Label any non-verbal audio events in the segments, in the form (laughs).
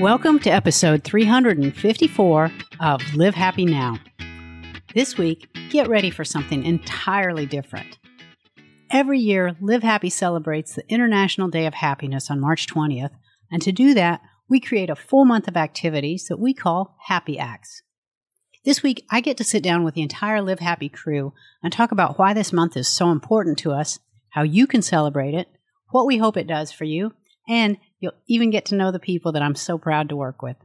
Welcome to episode 354 of Live Happy Now. This week, get ready for something entirely different. Every year, Live Happy celebrates the International Day of Happiness on March 20th, and to do that, we create a full month of activities that we call Happy Acts. This week, I get to sit down with the entire Live Happy crew and talk about why this month is so important to us, how you can celebrate it, what we hope it does for you, and You'll even get to know the people that I'm so proud to work with.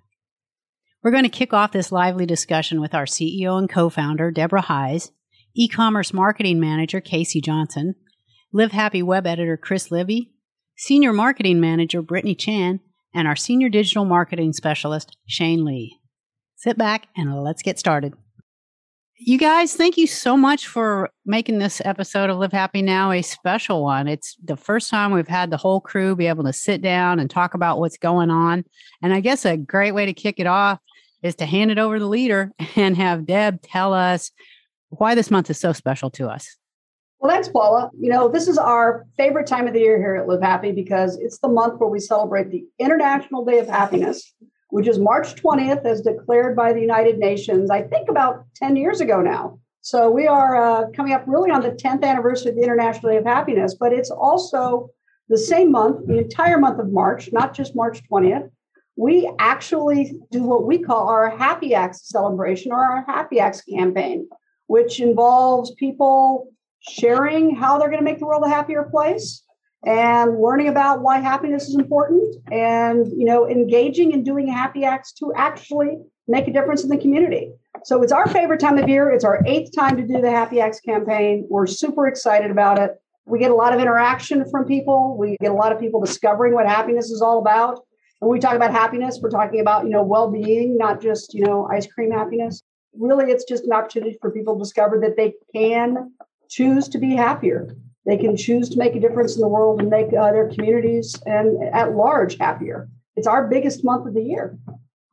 We're going to kick off this lively discussion with our CEO and co founder, Deborah Heisz, e commerce marketing manager, Casey Johnson, Live Happy web editor, Chris Libby, senior marketing manager, Brittany Chan, and our senior digital marketing specialist, Shane Lee. Sit back and let's get started. You guys, thank you so much for making this episode of Live Happy Now a special one. It's the first time we've had the whole crew be able to sit down and talk about what's going on. And I guess a great way to kick it off is to hand it over to the leader (laughs) and have Deb tell us why this month is so special to us. Well, thanks, Paula. You know, this is our favorite time of the year here at Live Happy because it's the month where we celebrate the International Day of Happiness which is March 20th, as declared by the United Nations, I think about 10 years ago now. So we are uh, coming up really on the 10th anniversary of the International Day of Happiness, but it's also the same month, the entire month of March, not just March 20th. We actually do what we call our Happy Acts celebration or our Happy Acts campaign, which involves people sharing how they're going to make the world a happier place, and learning about why happiness is important and you know engaging and doing happy acts to actually make a difference in the community. So it's our favorite time of year. It's our eighth time to do the happy acts campaign. We're super excited about it. We get a lot of interaction from people. We get a lot of people discovering what happiness is all about. When we talk about happiness we're talking about you know well-being not just you know ice cream happiness. Really it's just an opportunity for people to discover that they can choose to be happier they can choose to make a difference in the world and make uh, their communities and at large happier. It's our biggest month of the year.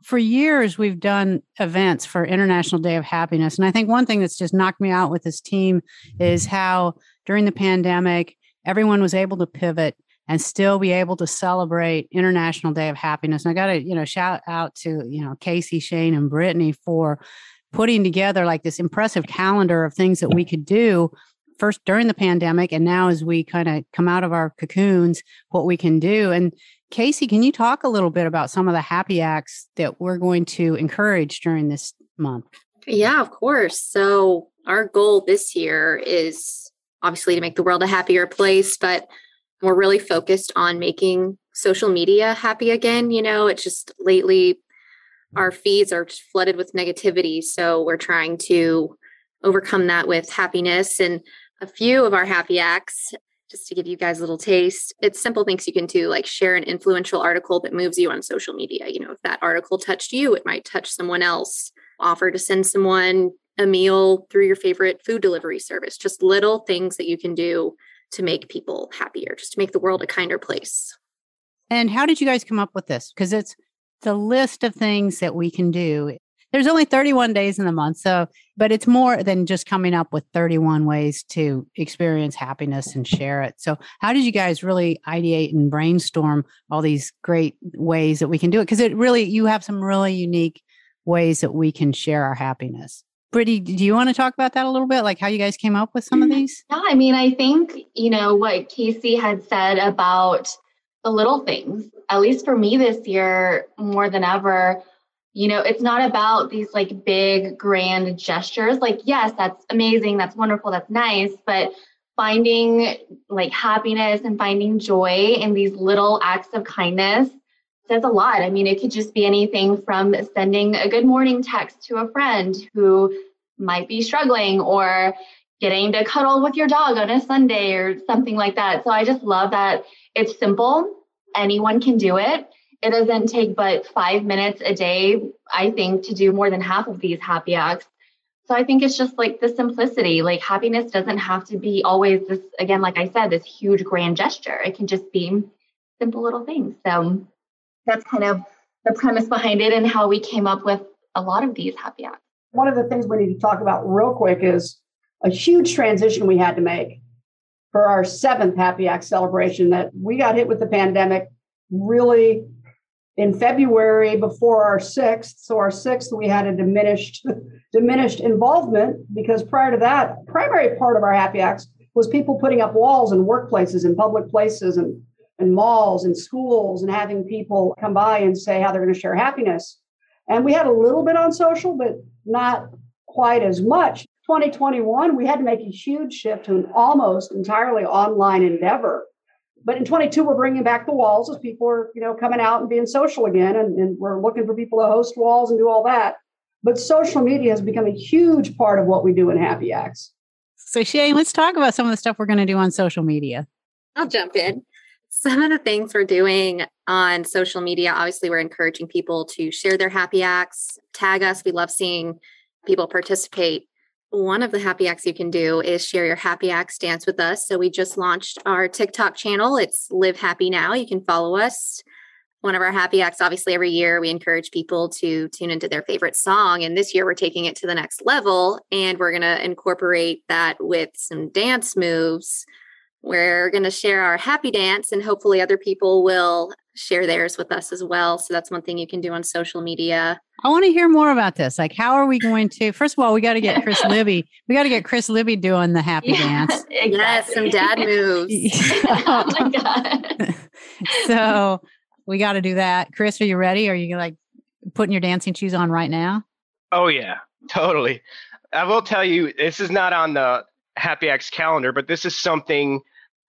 For years, we've done events for International Day of Happiness. And I think one thing that's just knocked me out with this team is how during the pandemic, everyone was able to pivot and still be able to celebrate International Day of Happiness. And I got to, you know, shout out to, you know, Casey, Shane, and Brittany for putting together like this impressive calendar of things that we could do first during the pandemic and now as we kind of come out of our cocoons what we can do. And casey can you talk a little bit about some of the happy acts that we're going to encourage during this month? Yeah of course. So our goal this year is obviously to make the world a happier place but we're really focused on making social media happy again you know? It's just lately our feeds are flooded with negativity so we're trying to overcome that with happiness. And a few of our happy acts just to give you guys a little taste. It's simple things you can do, like share an influential article that moves you on social media. You know, if that article touched you, it might touch someone else. Offer to send someone a meal through your favorite food delivery service. Just little things that you can do to make people happier, just to make the world a kinder place. And how did you guys come up with this? Because it's the list of things that we can do there's only 31 days in the month. So, but it's more than just coming up with 31 ways to experience happiness and share it. So, how did you guys really ideate and brainstorm all these great ways that we can do it? Because it really, you have some really unique ways that we can share our happiness. Brittany, do you want to talk about that a little bit? Like how you guys came up with some of mm-hmm. these? Yeah, I mean, I think, you know, what Casey had said about the little things, at least for me this year, more than ever, you know, it's not about these like big grand gestures. Like, yes, that's amazing, that's wonderful, that's nice, but finding like happiness and finding joy in these little acts of kindness says a lot. I mean, it could just be anything from sending a good morning text to a friend who might be struggling or getting to cuddle with your dog on a Sunday or something like that. So I just love that it's simple. Anyone can do it. It doesn't take but five minutes a day, I think, to do more than half of these happy acts. So I think it's just like the simplicity. Like happiness doesn't have to be always this, again, like I said, this huge grand gesture. It can just be simple little things. So that's kind of the premise behind it and how we came up with a lot of these happy acts. One of the things we need to talk about real quick is a huge transition we had to make for our seventh Happy Act celebration that we got hit with the pandemic really in February before our sixth. So our sixth, we had a diminished (laughs) diminished involvement because prior to that, primary part of our happy acts was people putting up walls in workplaces and public places and and malls and schools and having people come by and say how they're going to share happiness. And we had a little bit on social, but not quite as much. 2021, we had to make a huge shift to an almost entirely online endeavor. But in 22, we're bringing back the walls as people are, you know, coming out and being social again, and, and we're looking for people to host walls and do all that. But social media has become a huge part of what we do in Happy Acts. So Shay, let's talk about some of the stuff we're going to do on social media. I'll jump in. Some of the things we're doing on social media, obviously, we're encouraging people to share their happy acts, tag us. We love seeing people participate. One of the happy acts you can do is share your happy acts dance with us. So we just launched our TikTok channel. It's Live Happy Now. You can follow us. One of our happy acts, obviously, every year we encourage people to tune into their favorite song. And this year we're taking it to the next level and we're going to incorporate that with some dance moves we're going to share our happy dance, and hopefully, other people will share theirs with us as well. So, that's one thing you can do on social media. I want to hear more about this. Like, how are we going to? First of all, we got to get Chris (laughs) Libby. We got to get Chris Libby doing the happy yeah, dance. Exactly. (laughs) Yes, some dad moves. (laughs) oh my god! so we got to do that. Chris, are you ready? Are you like putting your dancing shoes on right now? Oh yeah, totally. I will tell you, this is not on the Happy Acts calendar, but this is something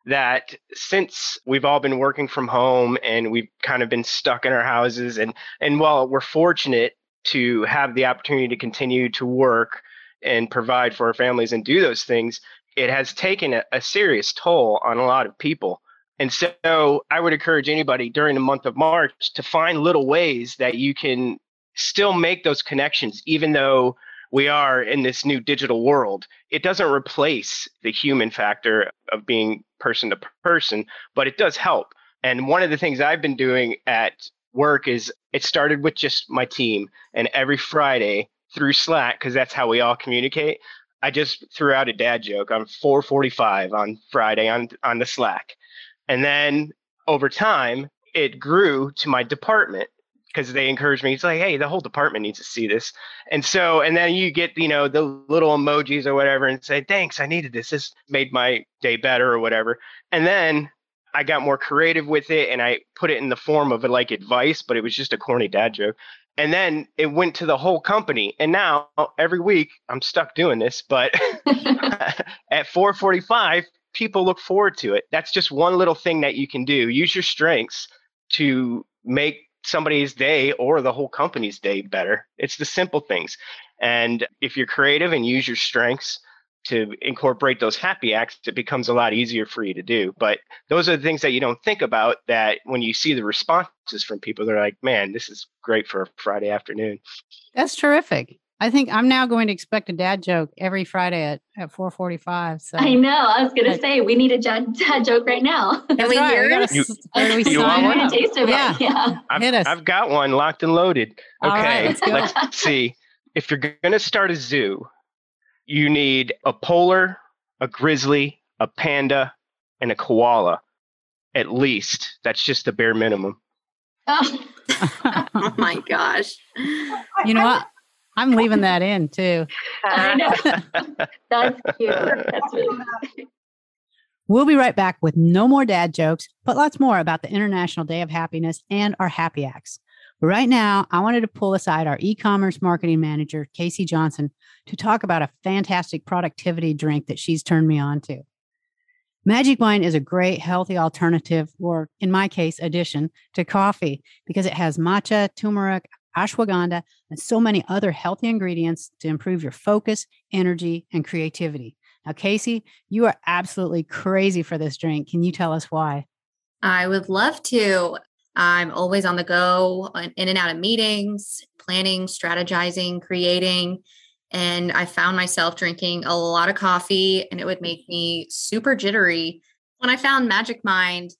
that since we've all been working from home and we've kind of been stuck in our houses and and while we're fortunate to have the opportunity to continue to work and provide for our families and do those things it has taken a, a serious toll on a lot of people and so i would encourage anybody during the month of march to find little ways that you can still make those connections even though we are in this new digital world. It doesn't replace the human factor of being person to person, but it does help. And one of the things I've been doing at work is it started with just my team. And every Friday through Slack, because that's how we all communicate, I just threw out a dad joke on 445 on Friday on, on the Slack. And then over time, it grew to my department because they encourage me. It's like, hey, the whole department needs to see this. And so, and then you get, you know, the little emojis or whatever and say, thanks, I needed this. This made my day better or whatever. And then I got more creative with it and I put it in the form of like advice, but it was just a corny dad joke. And then it went to the whole company. And now every week I'm stuck doing this, but (laughs) (laughs) at 445, people look forward to it. That's just one little thing that you can do. Use your strengths to make somebody's day or the whole company's day better. It's the simple things. And if you're creative and use your strengths to incorporate those happy acts, it becomes a lot easier for you to do. But those are the things that you don't think about that when you see the responses from people, they're like, man, this is great for a Friday afternoon. That's terrific. I think I'm now going to expect a dad joke every Friday at, at 4:45. So I know. I was going to say we need a dad, dad joke right now. (laughs) Can we hear it? You, we you want one? Taste of yeah. It. yeah. I've, Hit us. I've got one locked and loaded. Okay, let's, let's see. If you're going to start a zoo, you need a polar, a grizzly, a panda, and a koala. At least that's just the bare minimum. Oh, (laughs) (laughs) oh my gosh! You know what? I'm leaving that in too. (laughs) I know. (laughs) That's cute. That's really cute. We'll be right back with no more dad jokes, but lots more about the International Day of Happiness and our happy acts. But right now, I wanted to pull aside our e commerce marketing manager, Casey Johnson, to talk about a fantastic productivity drink that she's turned me on to. Magic Mind is a great healthy alternative, or in my case, addition to coffee because it has matcha, turmeric, ashwagandha, and so many other healthy ingredients to improve your focus, energy, and creativity. Now, Casey, you are absolutely crazy for this drink. Can you tell us why? I would love to. I'm always on the go, in and out of meetings, planning, strategizing, creating. And I found myself drinking a lot of coffee, and it would make me super jittery. When I found Magic Mind,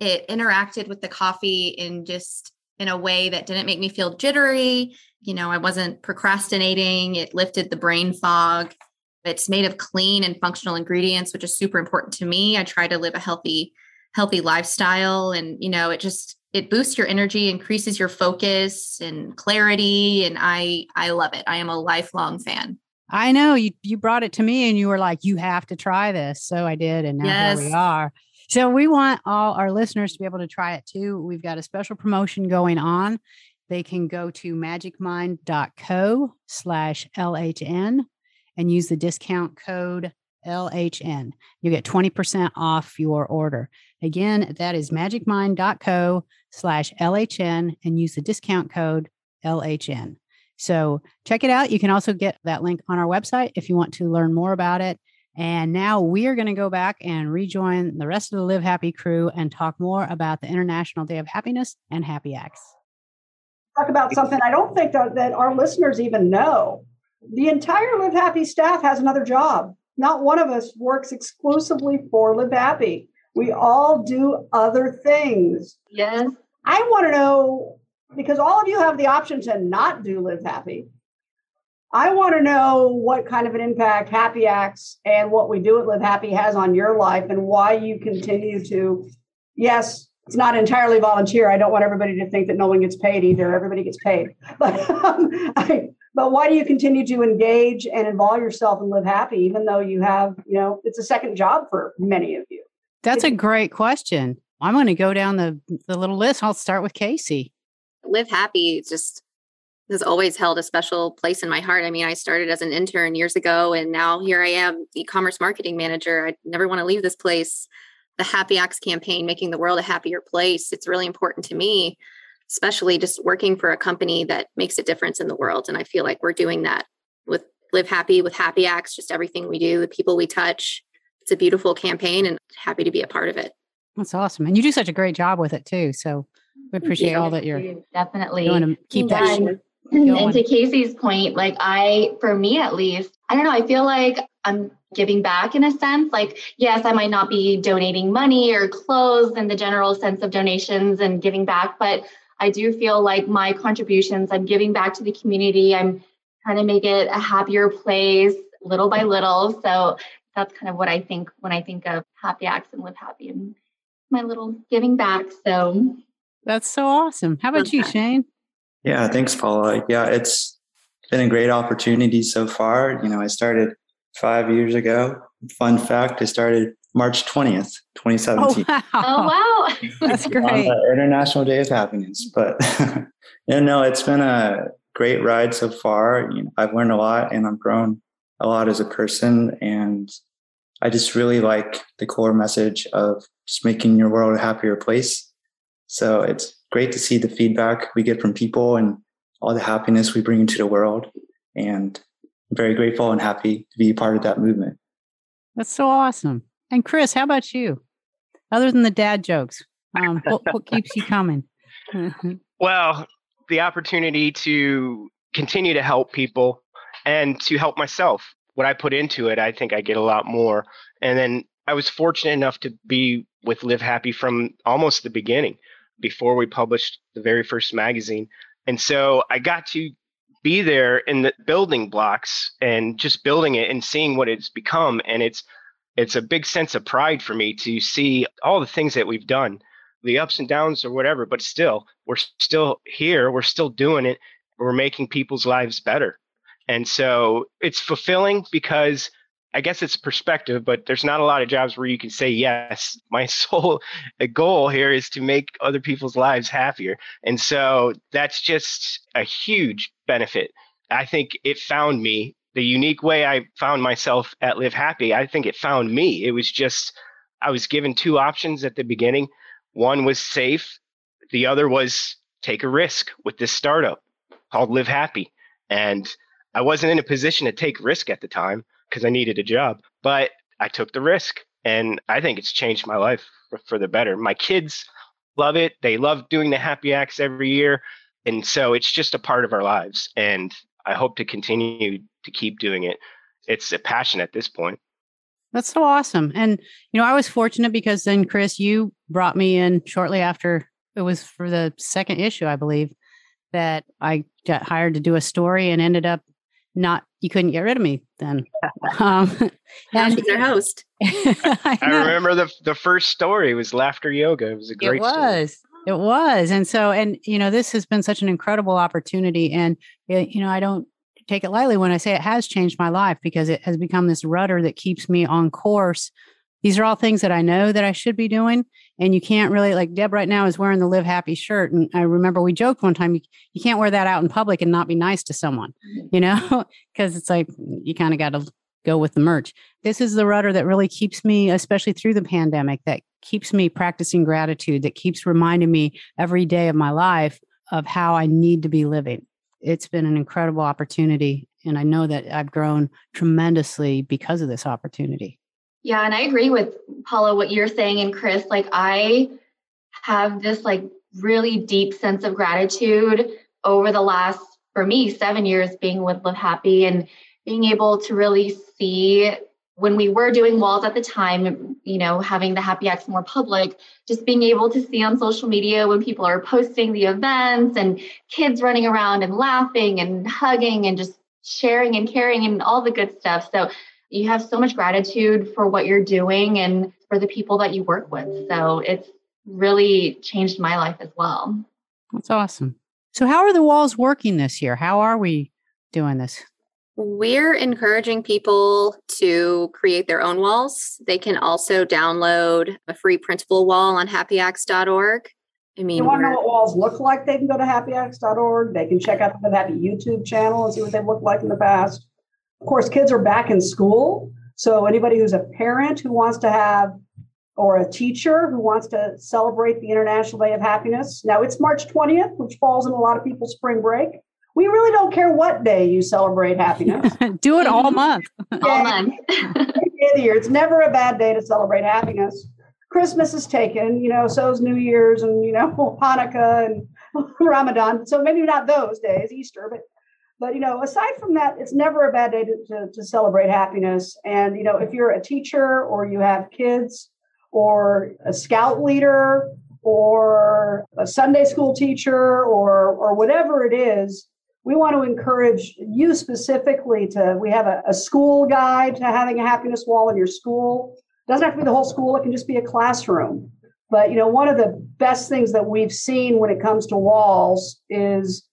it interacted with the coffee in just in a way that didn't make me feel jittery. You know, I wasn't procrastinating. It lifted the brain fog. It's made of clean and functional ingredients, which is super important to me. I try to live a healthy, healthy lifestyle. And, you know, it just it boosts your energy, increases your focus and clarity. And I I love it. I am a lifelong fan. I know you you brought it to me and you were like, you have to try this. So I did, and now yes. here we are. So we want all our listeners to be able to try it too. We've got a special promotion going on. They can go to magicmind.co slash LHN and use the discount code LHN. You get 20% off your order. Again, that is magicmind.co slash LHN and use the discount code LHN. So check it out. You can also get that link on our website if you want to learn more about it. And now we are going to go back and rejoin the rest of the Live Happy crew and talk more about the International Day of Happiness and Happy Acts. Talk about something I don't think that our listeners even know. The entire Live Happy staff has another job. Not one of us works exclusively for Live Happy. We all do other things. Yes. I want to know because all of you have the option to not do Live Happy. I want to know what kind of an impact Happy Acts and what we do at Live Happy has on your life and why you continue to, yes, it's not entirely volunteer. I don't want everybody to think that no one gets paid either. Everybody gets paid. (laughs) But, um, I, but why do you continue to engage and involve yourself and live happy, even though you have, you know, it's a second job for many of you? That's a great question. I'm going to go down the, the little list. I'll start with Casey. Live happy just has always held a special place in my heart. I mean, I started as an intern years ago, and now here I am, e-commerce marketing manager. I never want to leave this place. The Happy Acts campaign, making the world a happier place, it's really important to me, especially just working for a company that makes a difference in the world. And I feel like we're doing that with Live Happy, with Happy Acts, just everything we do, the people we touch. It's a beautiful campaign, and happy to be a part of it. That's awesome, and you do such a great job with it too. So we appreciate all that you're definitely doing to keep that. Mm-hmm. And to Casey's point, like I, for me at least, I don't know, I feel like I'm giving back in a sense. Like, yes, I might not be donating money or clothes in the general sense of donations and giving back, but I do feel like my contributions, I'm giving back to the community. I'm trying to make it a happier place little by little. So that's kind of what I think when I think of happy acts and live happy and my little giving back. So that's so awesome. How about you, Shane? Yeah, thanks, Paula. Yeah, it's been a great opportunity so far. You know, I started five years ago. Fun fact: I started March twentieth, twenty seventeen. Oh wow! Oh, wow. (laughs) That's great. International Day of Happiness. But (laughs) you know, it's been a great ride so far. You know, I've learned a lot, and I've grown a lot as a person. And I just really like the core message of just making your world a happier place. So it's great to see the feedback we get from people and all the happiness we bring into the world. And I'm very grateful and happy to be part of that movement. That's so awesome. And Chris, how about you? Other than the dad jokes, um, what, what (laughs) keeps you coming? (laughs) well, the opportunity to continue to help people and to help myself. What I put into it, I think I get a lot more. And then I was fortunate enough to be with Live Happy from almost the beginning before we published the very first magazine. And so I got to be there in the building blocks and just building it and seeing what it's become. And it's it's a big sense of pride for me to see all the things that we've done, the ups and downs or whatever, but still, we're still here, we're still doing it, we're making people's lives better. And so it's fulfilling because I guess it's perspective, but there's not a lot of jobs where you can say, yes, my (laughs) sole uh, goal here is to make other people's lives happier. And so that's just a huge benefit. I think it found me the unique way I found myself at Live Happy. I think it found me. It was just, I was given two options at the beginning. One was safe, the other was take a risk with this startup called Live Happy. And I wasn't in a position to take risk at the time because I needed a job. But I took the risk and I think it's changed my life for, for the better. My kids love it. They love doing the happy acts every year. And so it's just a part of our lives. And I hope to continue to keep doing it. It's a passion at this point. That's so awesome. And, you know, I was fortunate because then, Chris, you brought me in shortly after it was for the second issue, I believe, that I got hired to do a story and ended up not you couldn't get rid of me then. Um, (laughs) and their host. (laughs) I, I, remember the the first story was laughter yoga. It was a great. It was. Story. It was. And so, and, you know, this has been such an incredible opportunity. And, you know, I don't take it lightly when I say it has changed my life because it has become this rudder that keeps me on course. These are all things that I know that I should be doing. And you can't really, like Deb right now is wearing the Live Happy shirt. And I remember we joked one time, you, you can't wear that out in public and not be nice to someone, mm-hmm. you know, (laughs) because it's like you kind of got to go with the merch. This is the rudder that really keeps me, especially through the pandemic, that keeps me practicing gratitude, that keeps reminding me every day of my life of how I need to be living. It's been an incredible opportunity. And I know that I've grown tremendously because of this opportunity. Yeah. And I agree with Paula, what you're saying. And Chris, like, I have this like really deep sense of gratitude over the last, for me, seven years being with Live Happy and being able to really see when we were doing walls at the time, you know, having the Happy Acts more public, just being able to see on social media when people are posting the events and kids running around and laughing and hugging and just sharing and caring and all the good stuff. So you have so much gratitude for what you're doing and for the people that you work with. So it's really changed my life as well. That's awesome. So, how are the walls working this year? How are we doing this? We're encouraging people to create their own walls. They can also download a free printable wall on happyacts.org. I mean, you want to know what walls look like? They can go to happyacts.org. They can check out the Happy YouTube channel and see what they've looked like in the past. Of course, kids are back in school. So, anybody who's a parent who wants to have, or a teacher who wants to celebrate the International Day of Happiness. Now, it's March 20th, which falls in a lot of people's spring break we really don't care what day you celebrate happiness. (laughs) Do it all (laughs) month. all month. (laughs) year. It's never a bad day to celebrate happiness. Christmas is taken, you know, so's New Year's and, you know, Hanukkah and Ramadan. So maybe not those days, Easter, but but you know, aside from that, it's never a bad day to, to, to celebrate happiness. And you know, if you're a teacher or you have kids or a scout leader or a Sunday school teacher or or whatever it is, we want to encourage you specifically to we have a, a, school guide to having a happiness wall in your school. It doesn't have to be the whole school. It can just be a classroom. But you know one of the best things that we've seen when it comes to walls is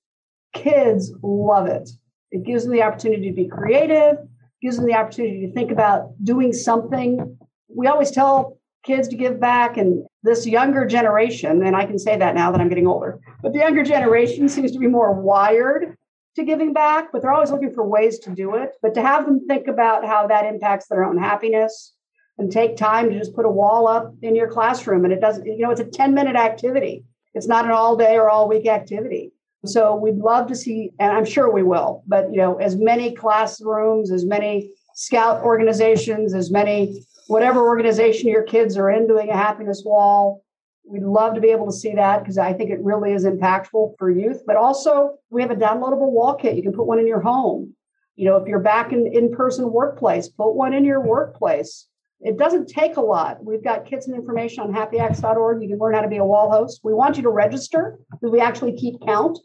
kids love it. It gives them the opportunity to be creative gives them the opportunity to think about doing something. We always tell kids to give back and this younger generation and i can say that now that i'm getting older but the younger generation seems to be more wired to giving back but they're always looking for ways to do it. But to have them think about how that impacts their own happiness and take time to just put a wall up in your classroom and it doesn't you know it's a 10 minute activity. It's not an all day or all week activity so we'd love to see and i'm sure we will but you know as many classrooms as many scout organizations as many whatever organization your kids are in doing a happiness wall. We'd love to be able to see that because I think it really is impactful for youth. But also, we have a downloadable wall kit. You can put one in your home. You know, if you're back in in-person workplace, put one in your workplace. It doesn't take a lot. We've got kits and information on happyacts.org. You can learn how to be a wall host. We want you to register because we actually keep count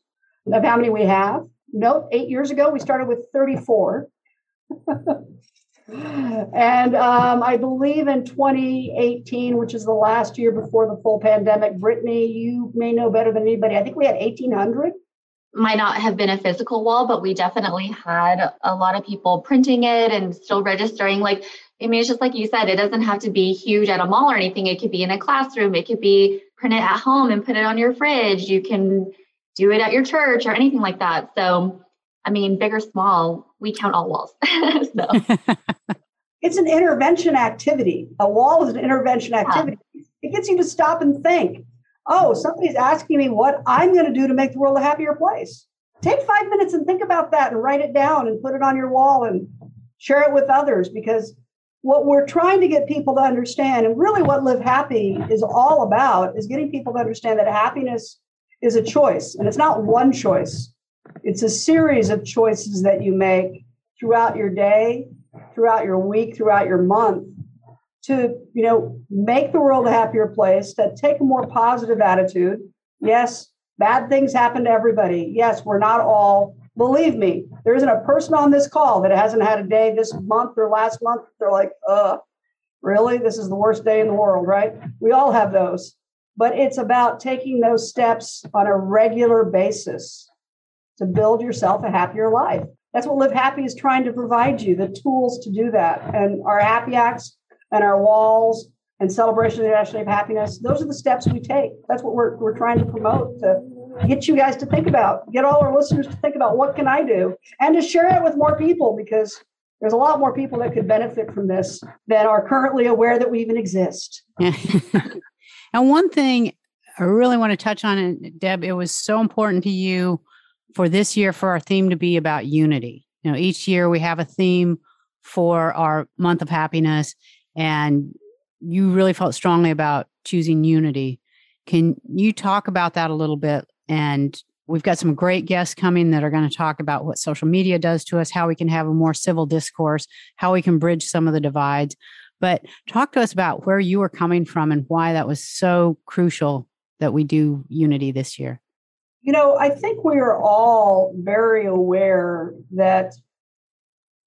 of how many we have. Note, eight years ago, we started with 34. (laughs) and um, I believe in 2018, which is the last year before the full pandemic, Brittany, you may know better than anybody. I think we had 1,800. Might not have been a physical wall, but we definitely had a lot of people printing it and still registering. Like, I mean, it's just like you said, it doesn't have to be huge at a mall or anything. It could be in a classroom, it could be print it at home and put it on your fridge. You can do it at your church or anything like that. So, I mean, big or small, we count all walls. (laughs) so (laughs) it's an intervention activity. A wall is an intervention activity. Yeah. It gets you to stop and think. Oh, somebody's asking me what I'm going to do to make the world a happier place. Take five minutes and think about that and write it down and put it on your wall and share it with others because what we're trying to get people to understand and really what live happy is all about is getting people to understand that happiness is a choice and it's not one choice it's a series of choices that you make throughout your day, throughout your week, throughout your month to, you know, make the world a happier place, to take a more positive attitude. Yes, bad things happen to everybody. Yes, we're not all, believe me, there isn't a person on this call that hasn't had a day this month or last month. They're like, uh, really? This is the worst day in the world, right? We all have those. But it's about taking those steps on a regular basis to build yourself a happier life. That's what Live Happy is trying to provide you the tools to do that. And our happy acts and our walls and celebration internationally of happiness, those are the steps we take. That's what we're, we're trying to promote to get you guys to think about, get all our listeners to think about what can I do and to share it with more people because there's a lot more people that could benefit from this that are currently aware that we even exist. (laughs) and one thing I really want to touch on, and Deb, it was so important to you for this year for our theme to be about unity. You know, each year we have a theme for our month of happiness, and you really felt strongly about choosing unity. Can you talk about that a little bit? And we've got some great guests coming that are going to talk about what social media does to us, how we can have a more civil discourse, how we can bridge some of the divides. But talk to us about where you were coming from and why that was so crucial that we do unity this year. You know, I think we are all very aware that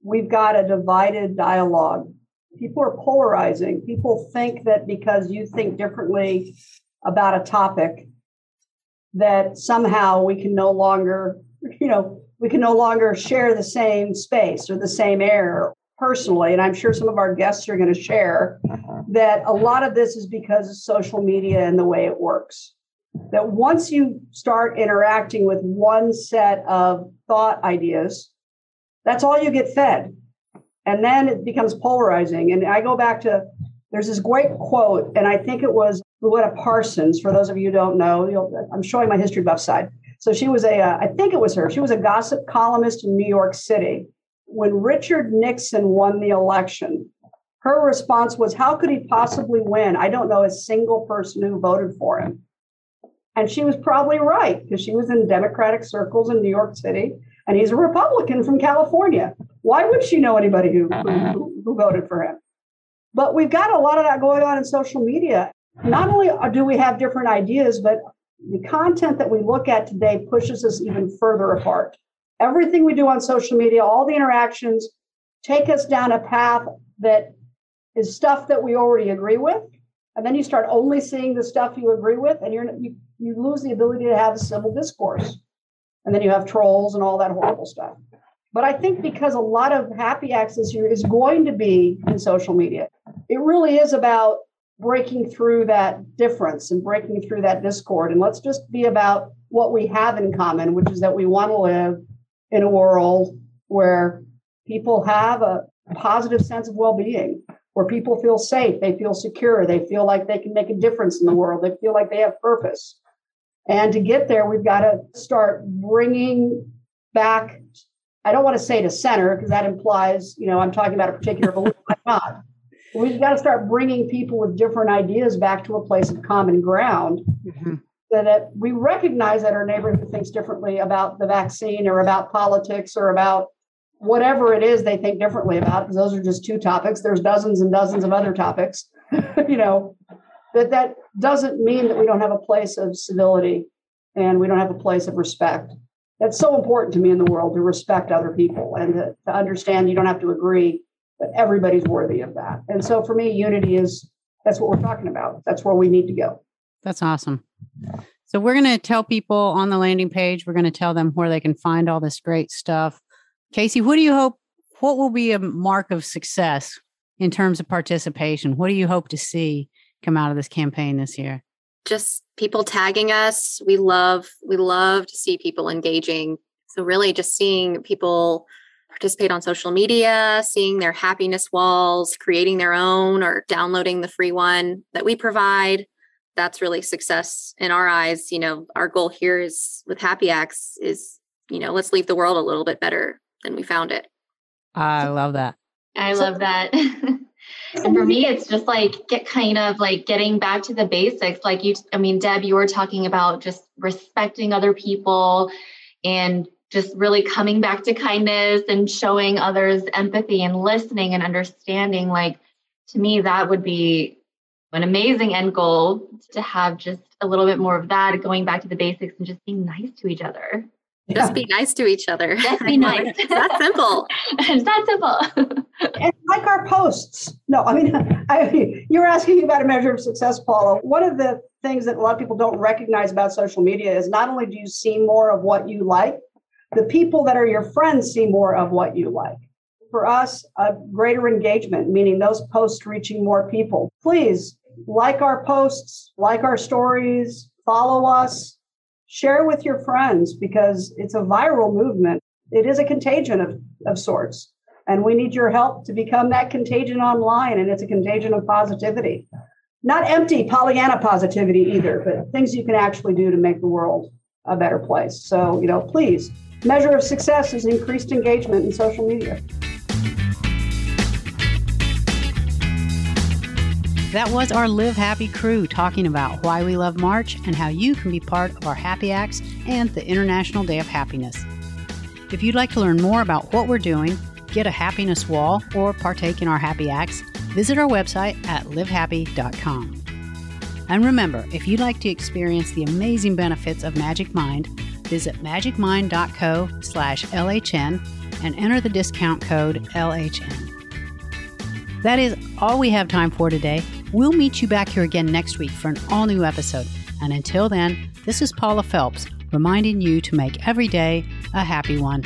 we've got a divided dialogue. People are polarizing. People think that because you think differently about a topic, that somehow we can no longer, (laughs) you know, we can no longer share the same space or the same air personally. And I'm sure some of our guests are going to share that a lot of this is because of social media and the way it works that once you start interacting with one set of thought ideas, that's all you get fed. And then it becomes polarizing. And I go back to there's this great quote, and I think it was Louella Parsons. For those of you who don't know, I'm showing my history buff side. So she was a, uh, I think it was her. She was a gossip columnist in New York City. When Richard Nixon won the election, her response was, How could he possibly win? I don't know a single person who voted for him. And she was probably right because she was in Democratic circles in New York City, and he's a Republican from California. Why would she know anybody who, who, uh-huh. who voted for him? But we've got a lot of that going on in social media. Not only do we have different ideas, but the content that we look at today pushes us even further apart. Everything we do on social media, all the interactions, take us down a path that is stuff that we already agree with. And then you start only seeing the stuff you agree with, and you're you you lose the ability to have civil discourse. And then you have trolls and all that horrible stuff. But I think because a lot of happy access year is going to be in social media, it really is about breaking through that difference and breaking through that discord. And let's just be about what we have in common, which is that we want to live in a world where people have a positive sense of well being, where people feel safe, they feel secure, they feel like they can make a difference in the world, they feel like they have purpose. And to get there, we've got to start bringing back, I don't want to say to center because that implies, you know, I'm talking about a particular belief. (laughs) I'm not. We've got to start bringing people with different ideas back to a place of common ground. Mm-hmm. That we recognize that our neighborhood thinks differently about the vaccine or about politics or about whatever it is they think differently about, because those are just two topics. There's dozens and dozens of other topics, (laughs) you know, that that doesn't mean that we don't have a place of civility and we don't have a place of respect. That's so important to me in the world to respect other people and to, to understand you don't have to agree, but everybody's worthy of that. And so for me, unity is that's what we're talking about. That's where we need to go. That's awesome. So we're going to tell people on the landing page, we're going to tell them where they can find all this great stuff. Casey, what do you hope? What will be a mark of success in terms of participation? What do you hope to see come out of this campaign this year? Just people tagging us. We love we love to see people engaging. So really just seeing people participate on social media, seeing their happiness walls, creating their own or downloading the free one that we provide. That's really success in our eyes. You know, our goal here is with Happy Acts is, you know, let's leave the world a little bit better than we found it. I love that. I love that. (laughs) and for me it's just like get kind of like getting back to the basics like you i mean deb you were talking about just respecting other people and just really coming back to kindness and showing others empathy and listening and understanding like to me that would be an amazing end goal to have just a little bit more of that going back to the basics and just being nice to each other just be nice to each other. Just (laughs) be nice. it's that simple. (laughs) it's that simple. (laughs) and like our posts. No, I mean, I, you're asking about a measure of success, Paula. One of the things that a lot of people don't recognize about social media is not only do you see more of what you like, the people that are your friends see more of what you like. For us, a greater engagement, meaning those posts reaching more people. Please like our posts, like our stories, follow us, share with your friends because it's a viral movement. It is a contagion of, of sorts. And we need your help to become that contagion online. And it's a contagion of positivity. Not empty Pollyanna positivity either, but things you can actually do to make the world a better place. So, you know, please, measure of success is increased engagement in social media. That was our Live Happy crew talking about why we love March and how you can be part of our Happy Acts and the International Day of Happiness. If you'd like to learn more about what we're doing, get a happiness wall, or partake in our Happy Acts, visit our website at livehappy.com. And remember, if you'd like to experience the amazing benefits of Magic Mind, visit magicmind.co slash LHN and enter the discount code LHN. That is all we have time for today. We'll meet you back here again next week for an all new episode. And until then, this is Paula Phelps reminding you to make every day a happy one.